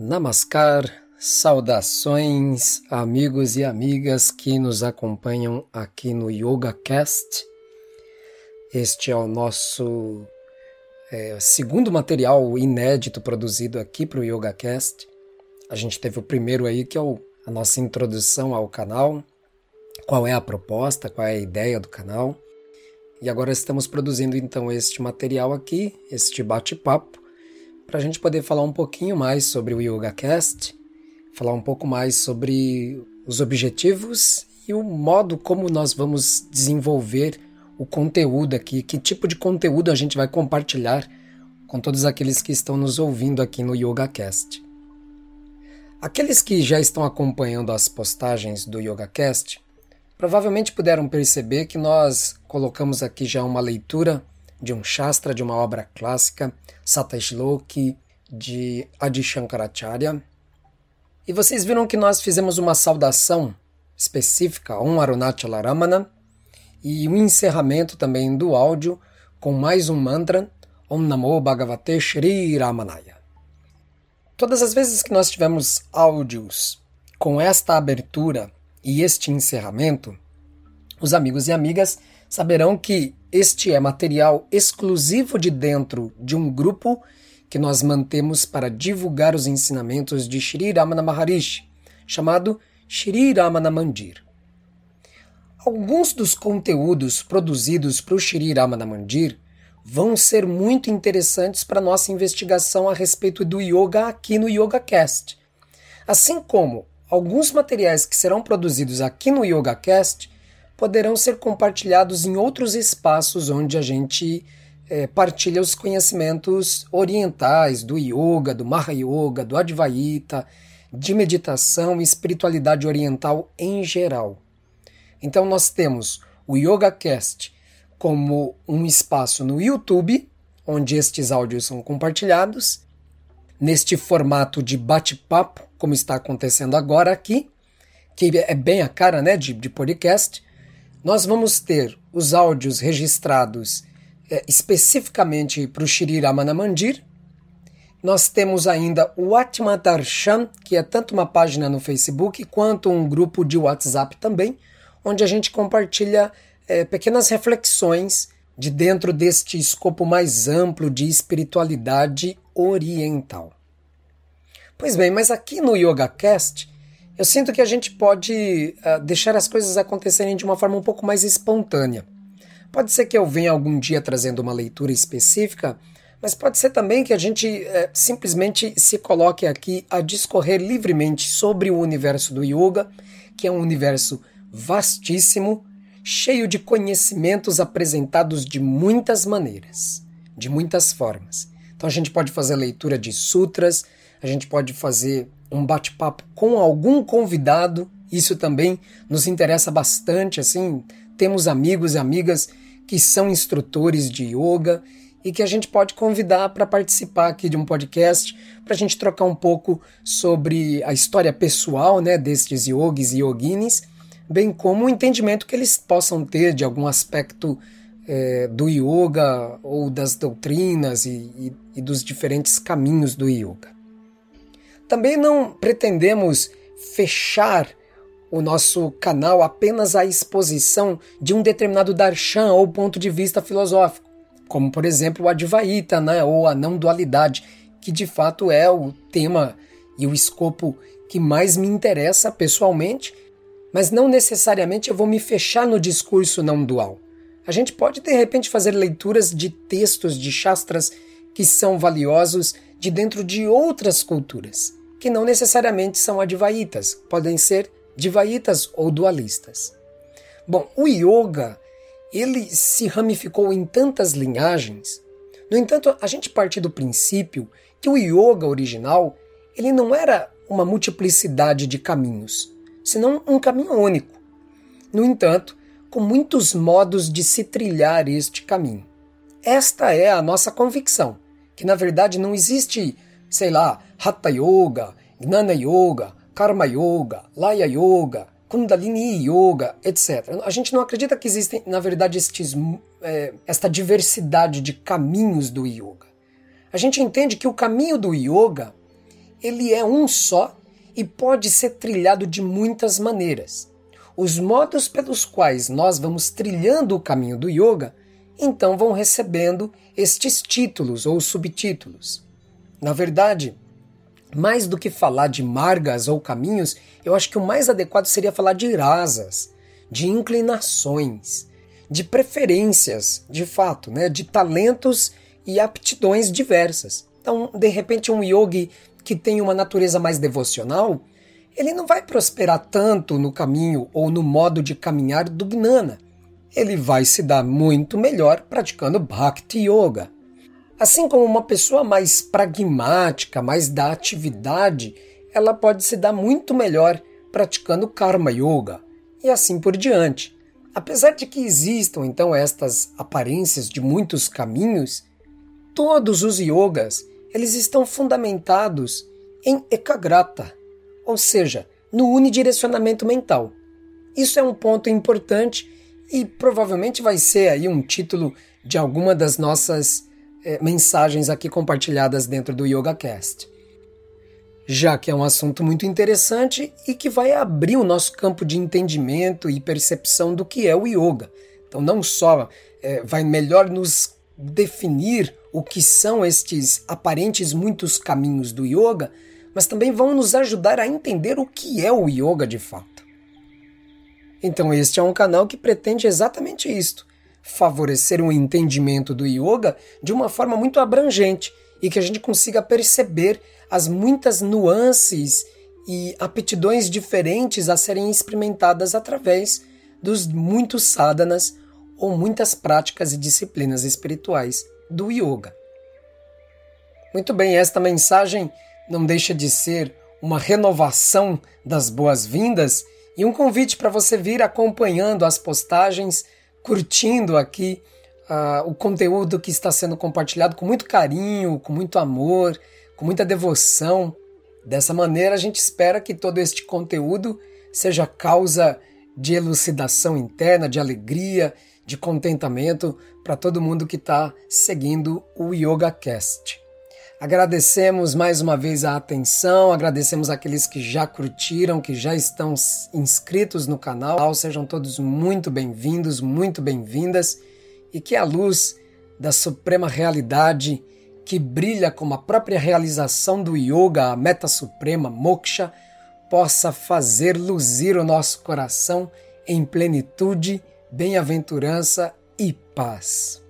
Namaskar, saudações, amigos e amigas que nos acompanham aqui no YogaCast. Este é o nosso é, segundo material inédito produzido aqui para o YogaCast. A gente teve o primeiro aí, que é o, a nossa introdução ao canal, qual é a proposta, qual é a ideia do canal. E agora estamos produzindo então este material aqui, este bate-papo, para a gente poder falar um pouquinho mais sobre o YogaCast, falar um pouco mais sobre os objetivos e o modo como nós vamos desenvolver o conteúdo aqui, que tipo de conteúdo a gente vai compartilhar com todos aqueles que estão nos ouvindo aqui no YogaCast. Aqueles que já estão acompanhando as postagens do YogaCast Provavelmente puderam perceber que nós colocamos aqui já uma leitura de um Shastra, de uma obra clássica, Satashloki, de Adi Shankaracharya. E vocês viram que nós fizemos uma saudação específica a um Arunachala Ramana e um encerramento também do áudio com mais um mantra, Om Namo Bhagavate Shri Ramanaya. Todas as vezes que nós tivemos áudios com esta abertura e este encerramento, os amigos e amigas saberão que este é material exclusivo de dentro de um grupo que nós mantemos para divulgar os ensinamentos de Shri Ramana Maharishi, chamado Shri Ramana Mandir. Alguns dos conteúdos produzidos para o Shri Ramana Mandir vão ser muito interessantes para nossa investigação a respeito do yoga aqui no YogaCast. Assim como alguns materiais que serão produzidos aqui no YogaCast poderão ser compartilhados em outros espaços onde a gente é, partilha os conhecimentos orientais do yoga, do Maha-Yoga, do Advaita, de meditação e espiritualidade oriental em geral. Então nós temos o YogaCast como um espaço no YouTube, onde estes áudios são compartilhados, neste formato de bate-papo, como está acontecendo agora aqui, que é bem a cara né, de, de podcast, nós vamos ter os áudios registrados é, especificamente para o Shri Ramana Mandir. Nós temos ainda o Atma Darshan, que é tanto uma página no Facebook quanto um grupo de WhatsApp também, onde a gente compartilha é, pequenas reflexões de dentro deste escopo mais amplo de espiritualidade oriental. Pois bem, mas aqui no YogaCast, eu sinto que a gente pode uh, deixar as coisas acontecerem de uma forma um pouco mais espontânea. Pode ser que eu venha algum dia trazendo uma leitura específica, mas pode ser também que a gente uh, simplesmente se coloque aqui a discorrer livremente sobre o universo do yoga, que é um universo vastíssimo cheio de conhecimentos apresentados de muitas maneiras, de muitas formas. Então a gente pode fazer leitura de sutras, a gente pode fazer um bate-papo com algum convidado, isso também nos interessa bastante, assim, temos amigos e amigas que são instrutores de yoga e que a gente pode convidar para participar aqui de um podcast, para a gente trocar um pouco sobre a história pessoal né, destes yogis e yoginis bem como o entendimento que eles possam ter de algum aspecto é, do yoga ou das doutrinas e, e, e dos diferentes caminhos do yoga. Também não pretendemos fechar o nosso canal apenas à exposição de um determinado darshan ou ponto de vista filosófico, como por exemplo o Advaita né, ou a não dualidade, que de fato é o tema e o escopo que mais me interessa pessoalmente mas não necessariamente eu vou me fechar no discurso não dual. A gente pode de repente fazer leituras de textos de Shastras que são valiosos de dentro de outras culturas, que não necessariamente são advaitas, podem ser divaitas ou dualistas. Bom, o yoga, ele se ramificou em tantas linhagens. No entanto, a gente parte do princípio que o yoga original, ele não era uma multiplicidade de caminhos, senão um caminho único. No entanto, com muitos modos de se trilhar este caminho. Esta é a nossa convicção, que na verdade não existe, sei lá, Hatha Yoga, Gnana Yoga, Karma Yoga, Laya Yoga, Kundalini Yoga, etc. A gente não acredita que existem, na verdade, estes, é, esta diversidade de caminhos do yoga. A gente entende que o caminho do yoga ele é um só e pode ser trilhado de muitas maneiras. Os modos pelos quais nós vamos trilhando o caminho do yoga, então vão recebendo estes títulos ou subtítulos. Na verdade, mais do que falar de margas ou caminhos, eu acho que o mais adequado seria falar de rasas, de inclinações, de preferências, de fato, né, de talentos e aptidões diversas. Então, de repente, um yogi que tem uma natureza mais devocional, ele não vai prosperar tanto no caminho ou no modo de caminhar do Gnana. Ele vai se dar muito melhor praticando Bhakti Yoga. Assim como uma pessoa mais pragmática, mais da atividade, ela pode se dar muito melhor praticando Karma Yoga e assim por diante. Apesar de que existam então estas aparências de muitos caminhos, todos os yogas eles estão fundamentados em ekagrata, ou seja, no unidirecionamento mental. Isso é um ponto importante e provavelmente vai ser aí um título de alguma das nossas eh, mensagens aqui compartilhadas dentro do YogaCast. Já que é um assunto muito interessante e que vai abrir o nosso campo de entendimento e percepção do que é o yoga. Então, não só eh, vai melhor nos definir o que são estes aparentes muitos caminhos do yoga, mas também vão nos ajudar a entender o que é o yoga de fato. Então, este é um canal que pretende exatamente isto: favorecer um entendimento do yoga de uma forma muito abrangente e que a gente consiga perceber as muitas nuances e aptidões diferentes a serem experimentadas através dos muitos sadhanas ou muitas práticas e disciplinas espirituais do yoga. Muito bem, esta mensagem não deixa de ser uma renovação das boas-vindas e um convite para você vir acompanhando as postagens, curtindo aqui uh, o conteúdo que está sendo compartilhado com muito carinho, com muito amor, com muita devoção. Dessa maneira, a gente espera que todo este conteúdo seja causa de elucidação interna, de alegria, de contentamento para todo mundo que está seguindo o YogaCast. Agradecemos mais uma vez a atenção, agradecemos aqueles que já curtiram, que já estão inscritos no canal. Sejam todos muito bem-vindos, muito bem-vindas e que a luz da suprema realidade que brilha como a própria realização do yoga, a meta suprema, moksha, possa fazer luzir o nosso coração em plenitude bem-aventurança e paz.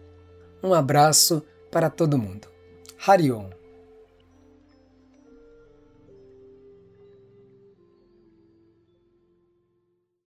Um abraço para todo mundo. ハリオン。